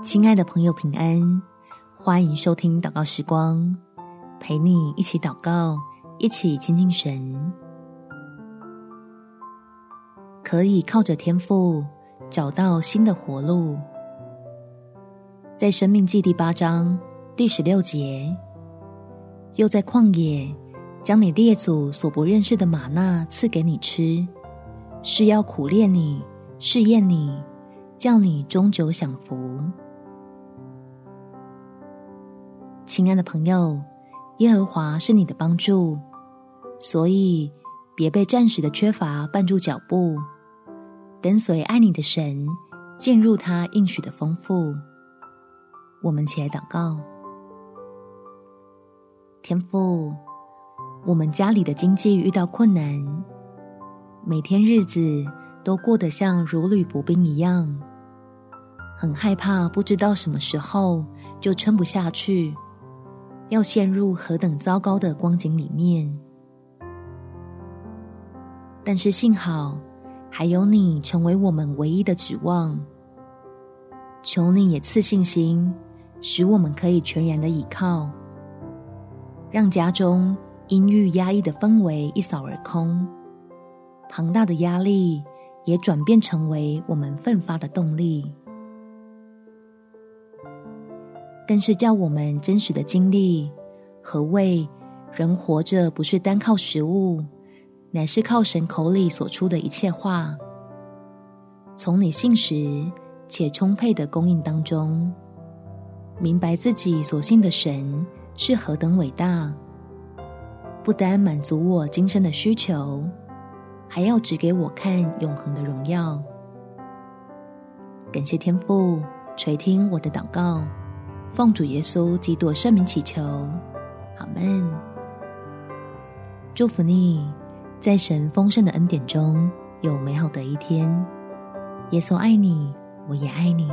亲爱的朋友，平安！欢迎收听祷告时光，陪你一起祷告，一起亲近神。可以靠着天赋找到新的活路。在生命记第八章第十六节，又在旷野将你列祖所不认识的吗哪赐给你吃，是要苦炼你，试验你，叫你终究享福。亲爱的朋友，耶和华是你的帮助，所以别被暂时的缺乏绊住脚步，跟随爱你的神，进入他应许的丰富。我们起来祷告，天父，我们家里的经济遇到困难，每天日子都过得像如履薄冰一样，很害怕，不知道什么时候就撑不下去。要陷入何等糟糕的光景里面？但是幸好还有你成为我们唯一的指望。求你也赐信心，使我们可以全然的倚靠，让家中阴郁压抑的氛围一扫而空，庞大的压力也转变成为我们奋发的动力。更是叫我们真实的经历，何谓人活着不是单靠食物，乃是靠神口里所出的一切话。从你信实且充沛的供应当中，明白自己所信的神是何等伟大，不单满足我今生的需求，还要指给我看永恒的荣耀。感谢天父垂听我的祷告。奉主耶稣基督圣名祈求，阿门。祝福你，在神丰盛的恩典中有美好的一天。耶稣爱你，我也爱你。